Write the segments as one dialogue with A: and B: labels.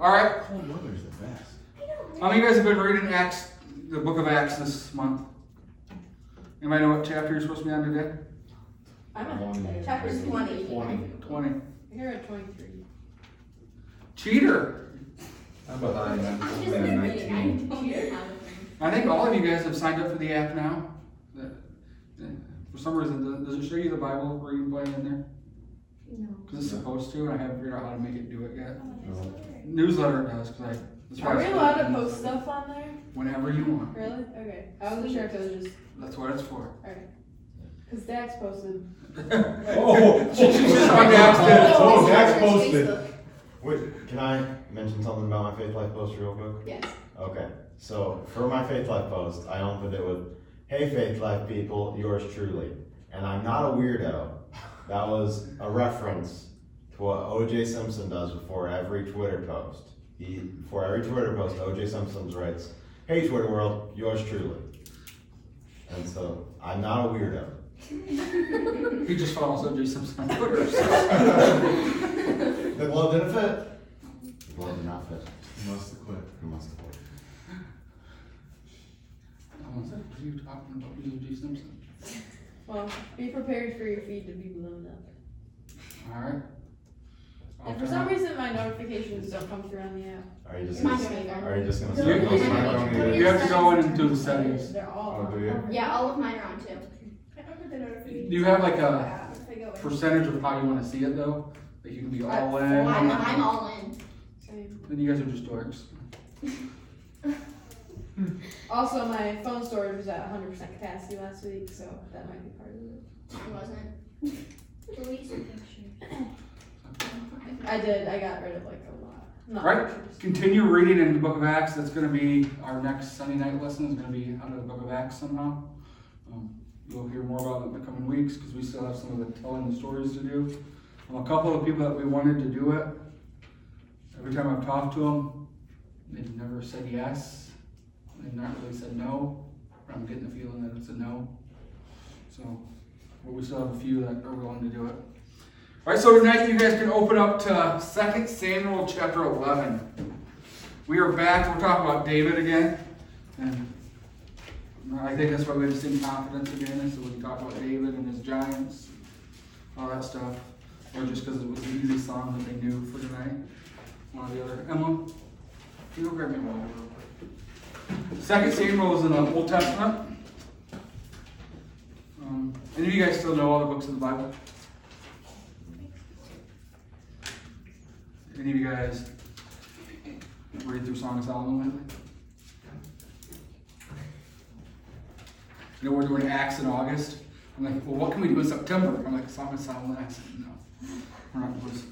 A: All right.
B: Cold weather's the best.
A: How many of you guys have been reading Acts, the book of Acts this month? Anybody know what chapter you're supposed to be on today?
C: I'm
B: On
D: Chapter 20.
B: Twenty.
A: 20.
C: Here at twenty-three.
A: Cheater.
B: I'm behind, I'm
D: I've
B: I'm at.
D: I
B: nineteen.
D: don't know how to.
A: I think all of you guys have signed up for the app now. The- the- For some reason, does- does it show you the Bible reading plan in there?
D: No.
A: Because it's supposed to, and I haven't figured out how to make it do it yet.
B: Oh, no. Oh.
A: Newsletter does, because I. that's why
C: Are
A: I
C: we
A: started
C: allowed to
A: the
C: post
A: newsletter.
C: stuff on there?
A: Whenever you want.
C: Really? Okay. I wasn't sure if it was just,
A: That's what it's for. Okay.
C: cause Dax posted.
B: Oh.
A: She- she's just on Dax did.
B: Oh, Dax posted.
E: Wait, can I mention something about my Faith Life post real quick?
D: Yes.
E: Okay, so for my Faith Life post, I opened it with, "Hey Faith Life people, yours truly," and I'm not a weirdo. That was a reference to what O.J. Simpson does before every Twitter post. He before every Twitter post, O.J. Simpson writes, "Hey Twitter world, yours truly," and so I'm not a weirdo.
A: He just follows O.J. Simpson on Twitter. so.
E: The glove didn't fit. The glove did not fit.
B: He Must have quit.
E: He must have.
A: I was like, what are you talking about, O.J. Simpson?
C: Well, be prepared for your feed to be blown up.
A: All right.
C: And for some reason, my notifications don't come through on the app.
E: Are you just
D: Mine
E: gonna,
D: don't
E: are you just gonna?
A: You-
E: say-
B: Those mine.
A: You have to go in and do the settings.
C: They're all.
B: Oh, do you?
D: Yeah, all of mine are on too.
A: Do you have like a percentage of how you want to see it though? Like you can be uh, all in.
D: I'm, I'm all in.
C: Same.
A: Then you guys are just dorks.
C: Also, my phone storage was at 100% capacity last week, so that might be part of it.
D: I wasn't. Delete some pictures.
C: I did. I got rid of like a lot. Not
A: Right.
C: pictures.
A: Continue reading in the book of Acts. That's going to be our next Sunday night lesson. Is going to be out of the book of Acts somehow. Um, you'll hear more about it in the coming weeks because we still have some of the telling the stories to do. Um, a couple of people that we wanted to do it. Every time I've talked to them, they've never said yes. They've not really said no. I'm getting the feeling that it's a no. So, but we still have a few that are willing to do it. All right, so tonight you guys can open up to 2 Samuel chapter 11. We are back. We're talking about David again. And I think that's why we have the same confidence again, is so we can talk about David and his giants, all that stuff. Or just because it was the easy song that they knew for tonight. One or the other. Emma, you go grab me water real quick? Second Samuel is in the Old Testament. Um, any of you guys still know all the books of the Bible? Any of you guys read through Song of Solomon lately? You know, we're doing Acts in August. I'm like, well, what can we do in September? I'm like, Song of Solomon. I said, no, we're not doing.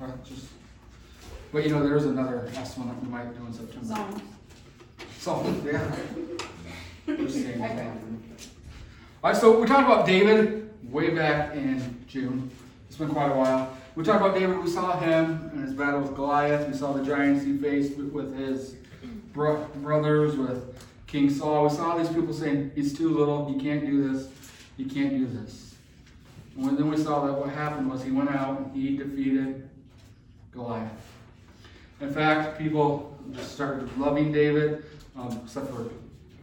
A: Uh, just, but you know, there's another last one that we might do in September.
C: Songs.
A: Solomon, yeah. Saying. All right, so we talked about David way back in June. It's been quite a while. We talked about David. We saw him in his battle with Goliath. We saw the giants he faced with- with his bro- brothers, with King Saul. We saw these people saying, "He's too little. He can't do this. He can't do this." And then we saw that what happened was he went out and he defeated Goliath. In fact, people just started loving David, um, except for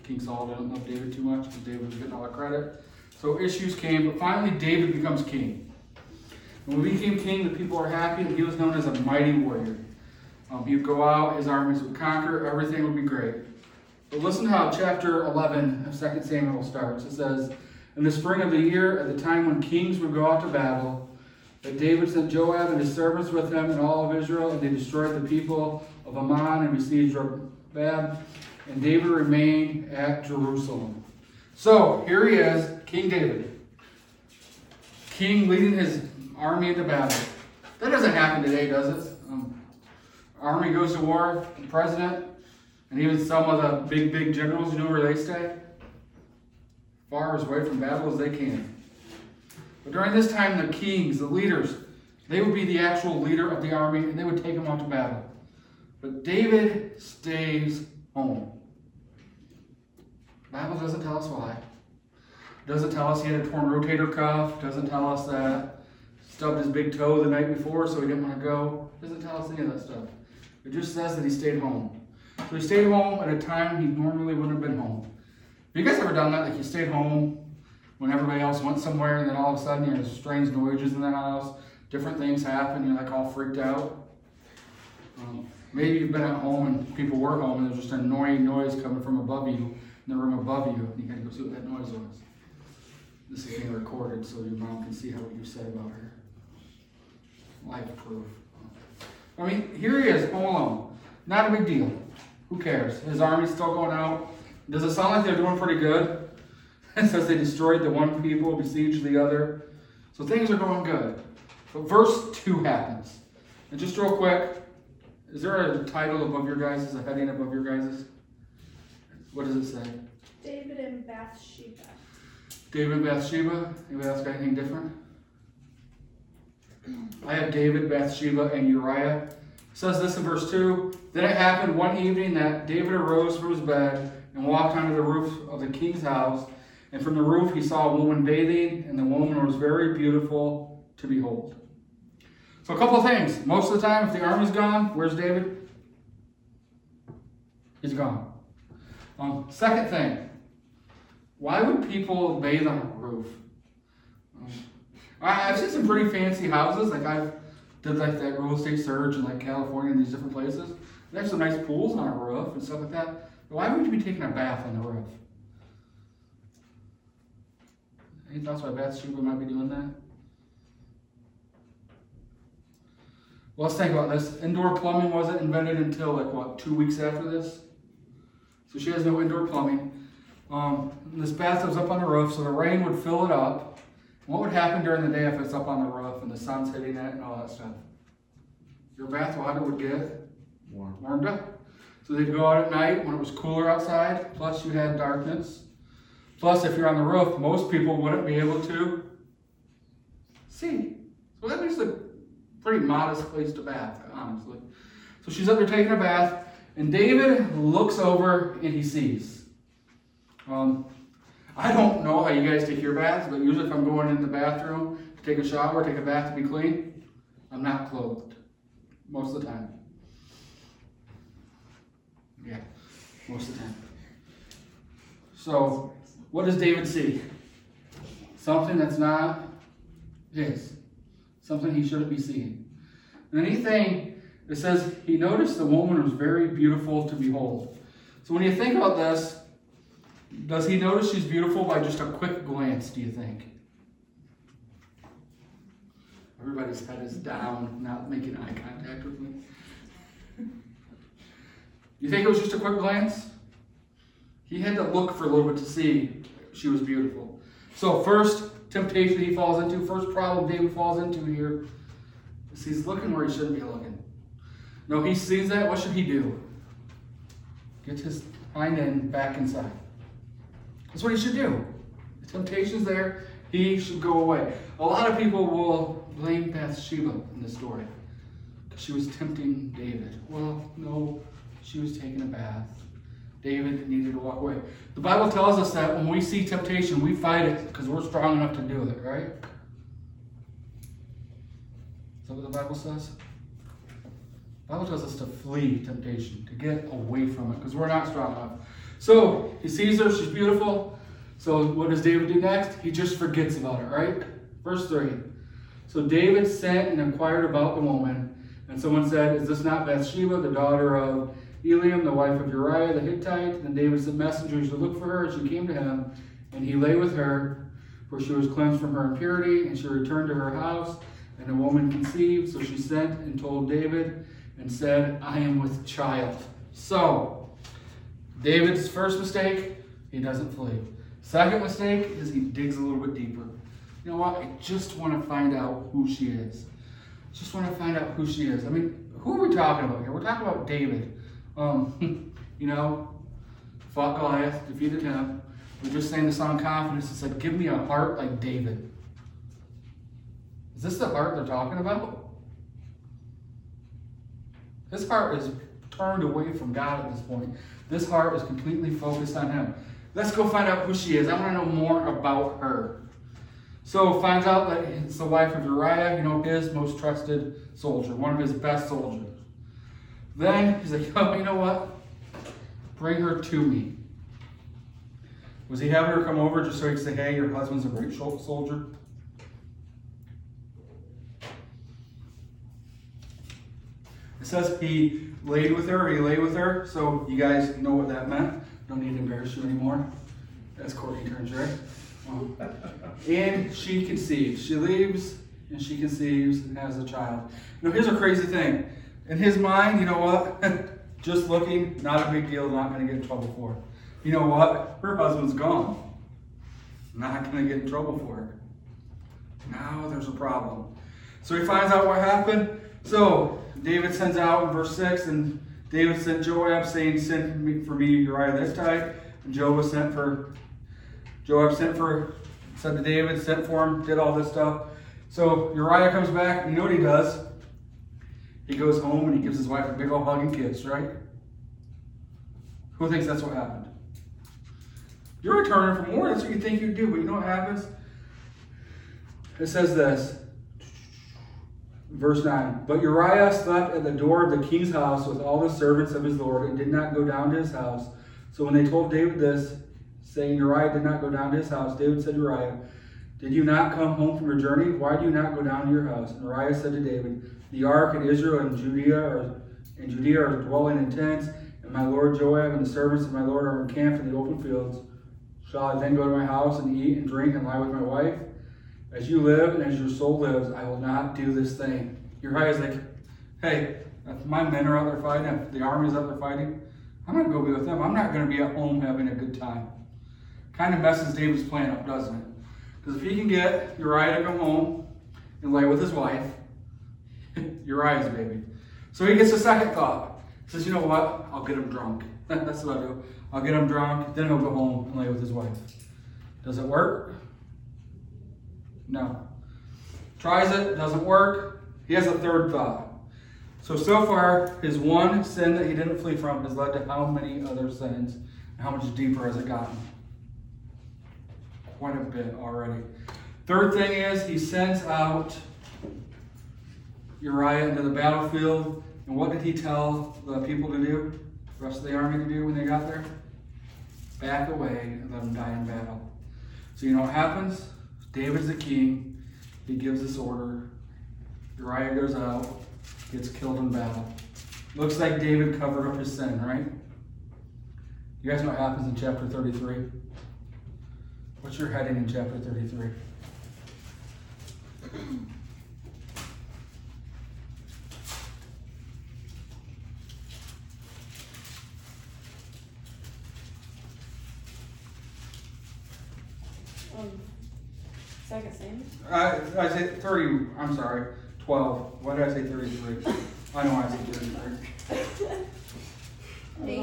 A: King Saul didn't love David too much because David was getting all the credit. So issues came, but finally David becomes king. When he became king, the people were happy, and he was known as a mighty warrior. Um, he'd go out, his armies would conquer, everything would be great. But listen to how chapter 11 of 2 Samuel starts. It says, In the spring of the year, at the time when kings would go out to battle, that David sent Joab and his servants with him and all of Israel, and they destroyed the people of Ammon and besieged Jobab, and David remained at Jerusalem. So here he is, King David, king leading his army into battle. That doesn't happen today, does it? Um, army goes to war, the president, and even some of the big, big generals, you know where they stay? Far as away from battle as they can. But during this time, the kings, the leaders, they would be the actual leader of the army and they would take them out to battle. But David stays home. Bible doesn't tell us why. Doesn't tell us he had a torn rotator cuff. Doesn't tell us that stubbed his big toe the night before, so he didn't want to go. Doesn't tell us any of that stuff. It just says that he stayed home. So he stayed home at a time he normally wouldn't have been home. Have you guys ever done that? Like you stayed home when everybody else went somewhere, and then all of a sudden there's strange noises in the house, different things happen, you're like all freaked out. Um, maybe you've been at home and people were home, and there's just an annoying noise coming from above you, in the room above you, and you gotta go see what that noise was. This is being recorded so your mom can see how what you said about her. Life proof. I mean, here he is, home alone. Not a big deal. Who cares? His army's still going out. Does it sound like they're doing pretty good? It says they destroyed the one people, besieged the other. So things are going good. But verse 2 happens. And just real quick, is there a title above your guys', a heading above your guys'? What does it say?
C: David and Bathsheba.
A: David, and Bathsheba. Anybody else got anything different? I have David, Bathsheba, and Uriah. It says this in verse 2. Then it happened one evening that David arose from his bed and walked onto the roof of the king's house. And from the roof he saw a woman bathing, and the woman was very beautiful to behold. So, a couple of things. Most of the time, if the army's gone, where's David? He's gone. Um, second thing, why would people bathe on a roof? Um, I've seen some pretty fancy houses. Like I've did like that real estate surge in like California and these different places. There's some nice pools on a roof and stuff like that. But why would you be taking a bath on the roof? Any thoughts why Bathsheba might be doing that? Well, let's think about this. Indoor plumbing wasn't invented until like what, two weeks after this? So she has no indoor plumbing. Um, this bathtub's up on the roof, so the rain would fill it up. What would happen during the day if it's up on the roof and the sun's hitting it and all that stuff? Your bath water would get
B: Warm.
A: warmed up. So they'd go out at night when it was cooler outside, plus you had darkness. Plus, if you're on the roof, most people wouldn't be able to see. So that makes a pretty modest place to bath, honestly. So she's up there taking a bath, and David looks over and he sees. Um, I don't know how you guys take your baths, but usually if I'm going in the bathroom to take a shower, take a bath to be clean, I'm not clothed. Most of the time. Yeah, most of the time. So, what does David see? Something that's not his. Something he shouldn't be seeing. And anything that says he noticed the woman was very beautiful to behold. So when you think about this, does he notice she's beautiful by just a quick glance, do you think? Everybody's head is down, not making eye contact with me. You think it was just a quick glance? He had to look for a little bit to see she was beautiful. So, first temptation he falls into, first problem David falls into here is he's looking where he shouldn't be looking. No, he sees that. What should he do? Get his hind end back inside. That's what he should do. The temptation's there. He should go away. A lot of people will blame Bathsheba in this story because she was tempting David. Well, no, she was taking a bath. David needed to walk away. The Bible tells us that when we see temptation, we fight it because we're strong enough to do it, right? Is that what the Bible says? The Bible tells us to flee temptation, to get away from it, because we're not strong enough. So he sees her, she's beautiful. So what does David do next? He just forgets about her, right? Verse 3. So David sent and inquired about the woman, and someone said, Is this not Bathsheba, the daughter of Eliam, the wife of Uriah the Hittite? Then David sent messengers to look for her, and she came to him, and he lay with her, for she was cleansed from her impurity, and she returned to her house, and the woman conceived. So she sent and told David, and said, I am with child. So, David's first mistake, he doesn't flee. Second mistake is he digs a little bit deeper. You know what? I just want to find out who she is. Just want to find out who she is. I mean, who are we talking about here? We're talking about David. Um, you know, fought Goliath, defeated him. We just sang the song Confidence. It said, Give me a heart like David. Is this the heart they're talking about? His heart is turned away from God at this point. This heart is completely focused on Him. Let's go find out who she is. I want to know more about her. So finds out that it's the wife of Uriah, you know, his most trusted soldier, one of his best soldiers. Then he's like, oh, you know what? Bring her to me. Was he having her come over just so he could say, hey, your husband's a great soldier? It says he laid with her, he lay with her, so you guys know what that meant. Don't need to embarrass you anymore. That's Courtney turns, right? Um, and she conceives. She leaves and she conceives and has a child. Now, here's a crazy thing. In his mind, you know what? Just looking, not a big deal, not going to get in trouble for it. You know what? Her husband's gone. Not going to get in trouble for it. Now there's a problem. So he finds out what happened. So David sends out in verse 6, and David sent Joab saying, Send for me Uriah the Hittite. And Joab sent for Joab sent for said to David, sent for him, did all this stuff. So Uriah comes back, you know what he does? He goes home and he gives his wife a big old hug and kiss, right? Who thinks that's what happened? You're returning from war, that's what you think you'd do, but you know what happens? It says this. Verse 9. But Uriah slept at the door of the king's house with all the servants of his lord and did not go down to his house. So when they told David this, saying Uriah did not go down to his house, David said to Uriah, Did you not come home from your journey? Why do you not go down to your house? And Uriah said to David, The ark and Israel and Judea are and Judea are dwelling in tents, and my lord Joab and the servants of my lord are encamped in the open fields. Shall I then go to my house and eat and drink and lie with my wife? As you live and as your soul lives, I will not do this thing. Uriah's like, hey, if my men are out there fighting, if the army's out there fighting, I'm not going to go be with them. I'm not going to be at home having a good time. Kind of messes David's plan up, doesn't it? Because if he can get Uriah to come home and lay with his wife, Uriah's baby. So he gets a second thought. He says, you know what? I'll get him drunk. That's what I'll do. I'll get him drunk, then he'll go home and lay with his wife. Does it work? No. Tries it, doesn't work. He has a third thought. So, so far, his one sin that he didn't flee from has led to how many other sins? And how much deeper has it gotten? Quite a bit already. Third thing is, he sends out Uriah into the battlefield. And what did he tell the people to do? The rest of the army to do when they got there? Back away and let them die in battle. So, you know what happens? David's the king. He gives this order. Uriah goes out, gets killed in battle. Looks like David covered up his sin, right? You guys know what happens in chapter 33? What's your heading in chapter 33?
C: Um, second Samuel.
A: Uh, I said 30, I'm sorry, 12. Why did I say 33? I know I said 33.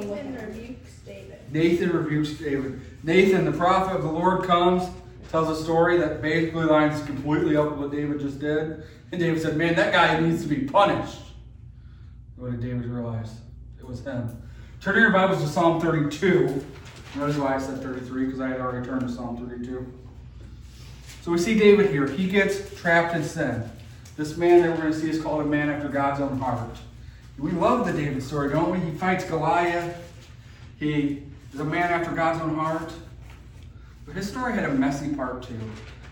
D: Nathan rebukes David.
A: Nathan rebukes David. Nathan, the prophet of the Lord, comes, tells a story that basically lines completely up with what David just did. And David said, Man, that guy needs to be punished. What did David realize? It was him. Turn your Bibles to Psalm 32. Notice why I said 33, because I had already turned to Psalm 32. So we see David here. He gets trapped in sin. This man that we're going to see is called a man after God's own heart. We love the David story, don't we? He fights Goliath. He is a man after God's own heart. But his story had a messy part too.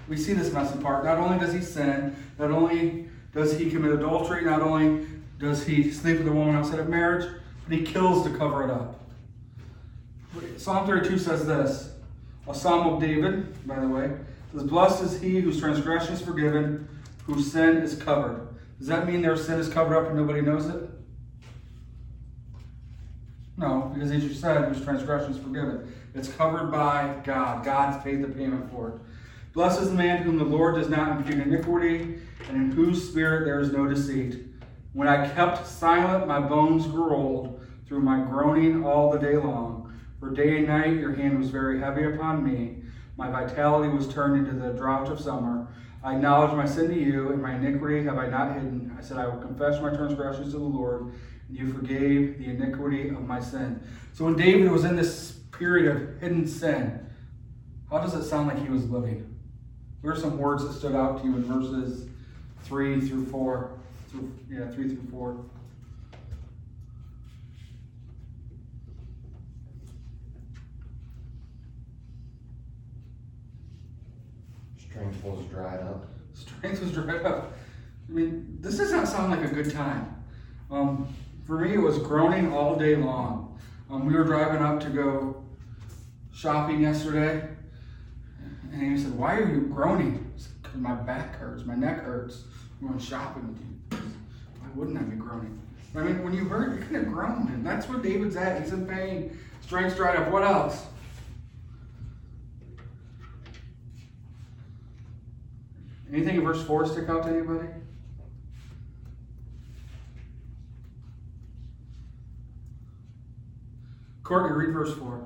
A: We see this messy part. Not only does he sin, not only does he commit adultery, not only does he sleep with a woman outside of marriage, but he kills to cover it up. Psalm 32 says this a psalm of David, by the way. Says, Blessed is he whose transgression is forgiven, whose sin is covered. Does that mean their sin is covered up and nobody knows it? No, because as you said, whose transgression is forgiven. It's covered by God. God's paid the payment for it. Blessed is the man whom the Lord does not impute iniquity, and in whose spirit there is no deceit. When I kept silent, my bones grew old through my groaning all the day long. For day and night your hand was very heavy upon me. My vitality was turned into the drought of summer. I acknowledge my sin to you, and my iniquity have I not hidden. I said, I will confess my transgressions to the Lord, you forgave the iniquity of my sin. So when David was in this period of hidden sin, how does it sound like he was living? What are some words that stood out to you in verses three through four? Through, yeah, three through four.
E: Strength was dried up.
A: Strength was dried up. I mean, this does not sound like a good time. Um, for me, it was groaning all day long. Um, we were driving up to go shopping yesterday, and he said, "Why are you groaning?" Because my back hurts, my neck hurts. I'm going shopping with you. Why wouldn't I be groaning? I mean, when you hurt, you're gonna groan, and that's where David's at. He's in pain. Strength's dried up. What else? Anything in verse 4 stick out to anybody? Courtney, read verse 4.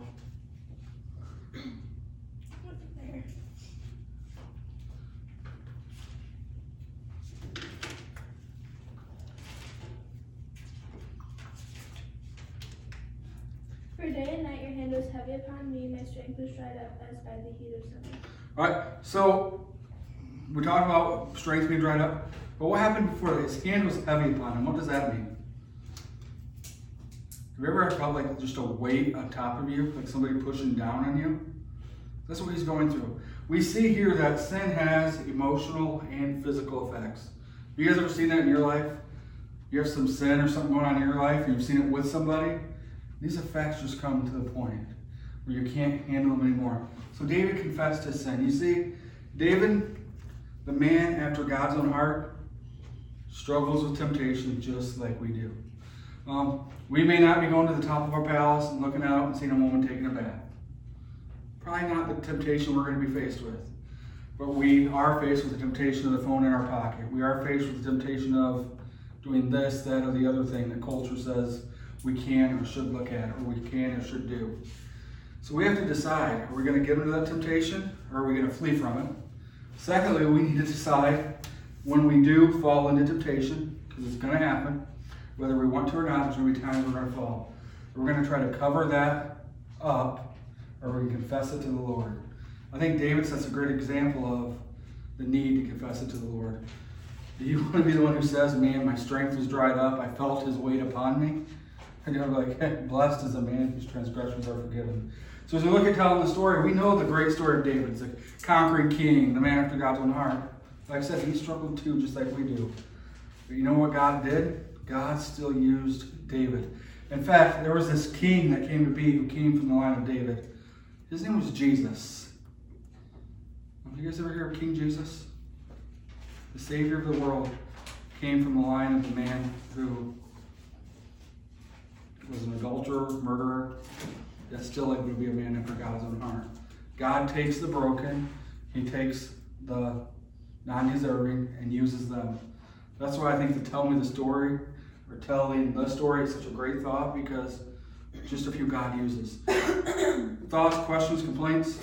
D: For day and night your hand was heavy upon me, my strength was dried up as by the heat of summer.
A: Alright, so we talked about strength being dried up, but what happened before his hand was heavy upon him? What does that mean? Have you ever felt like just a weight on top of you, like somebody pushing down on you? That's what he's going through. We see here that sin has emotional and physical effects. You guys ever seen that in your life? You have some sin or something going on in your life, and you've seen it with somebody. These effects just come to the point where you can't handle them anymore. So David confessed his sin. You see, David, the man after God's own heart, struggles with temptation just like we do. Um, we may not be going to the top of our palace and looking out and seeing a woman taking a bath. Probably not the temptation we're going to be faced with. But we are faced with the temptation of the phone in our pocket. We are faced with the temptation of doing this, that, or the other thing that culture says we can or should look at, or we can or should do. So we have to decide are we going to give into that temptation or are we going to flee from it? Secondly, we need to decide when we do fall into temptation, because it's going to happen, whether we want to or not, there's going to be times we're going to fall. We're going to try to cover that up or we can confess it to the Lord. I think David sets a great example of the need to confess it to the Lord. Do you want to be the one who says, Man, my strength was dried up, I felt his weight upon me? And you're like, hey, blessed is the man whose transgressions are forgiven. So as we look at telling the story, we know the great story of David. It's a conquering king, the man after God's own heart. Like I said, he struggled too, just like we do. But you know what God did? God still used David. In fact, there was this king that came to be who came from the line of David. His name was Jesus. Have you guys ever hear of King Jesus? The Savior of the world came from the line of the man who was an adulterer, murderer, yet still able to be a man after God's own heart. God takes the broken, He takes the non deserving, and uses them. That's why I think to tell me the story or telling the story is such a great thought because just a few God uses. Thoughts, questions, complaints?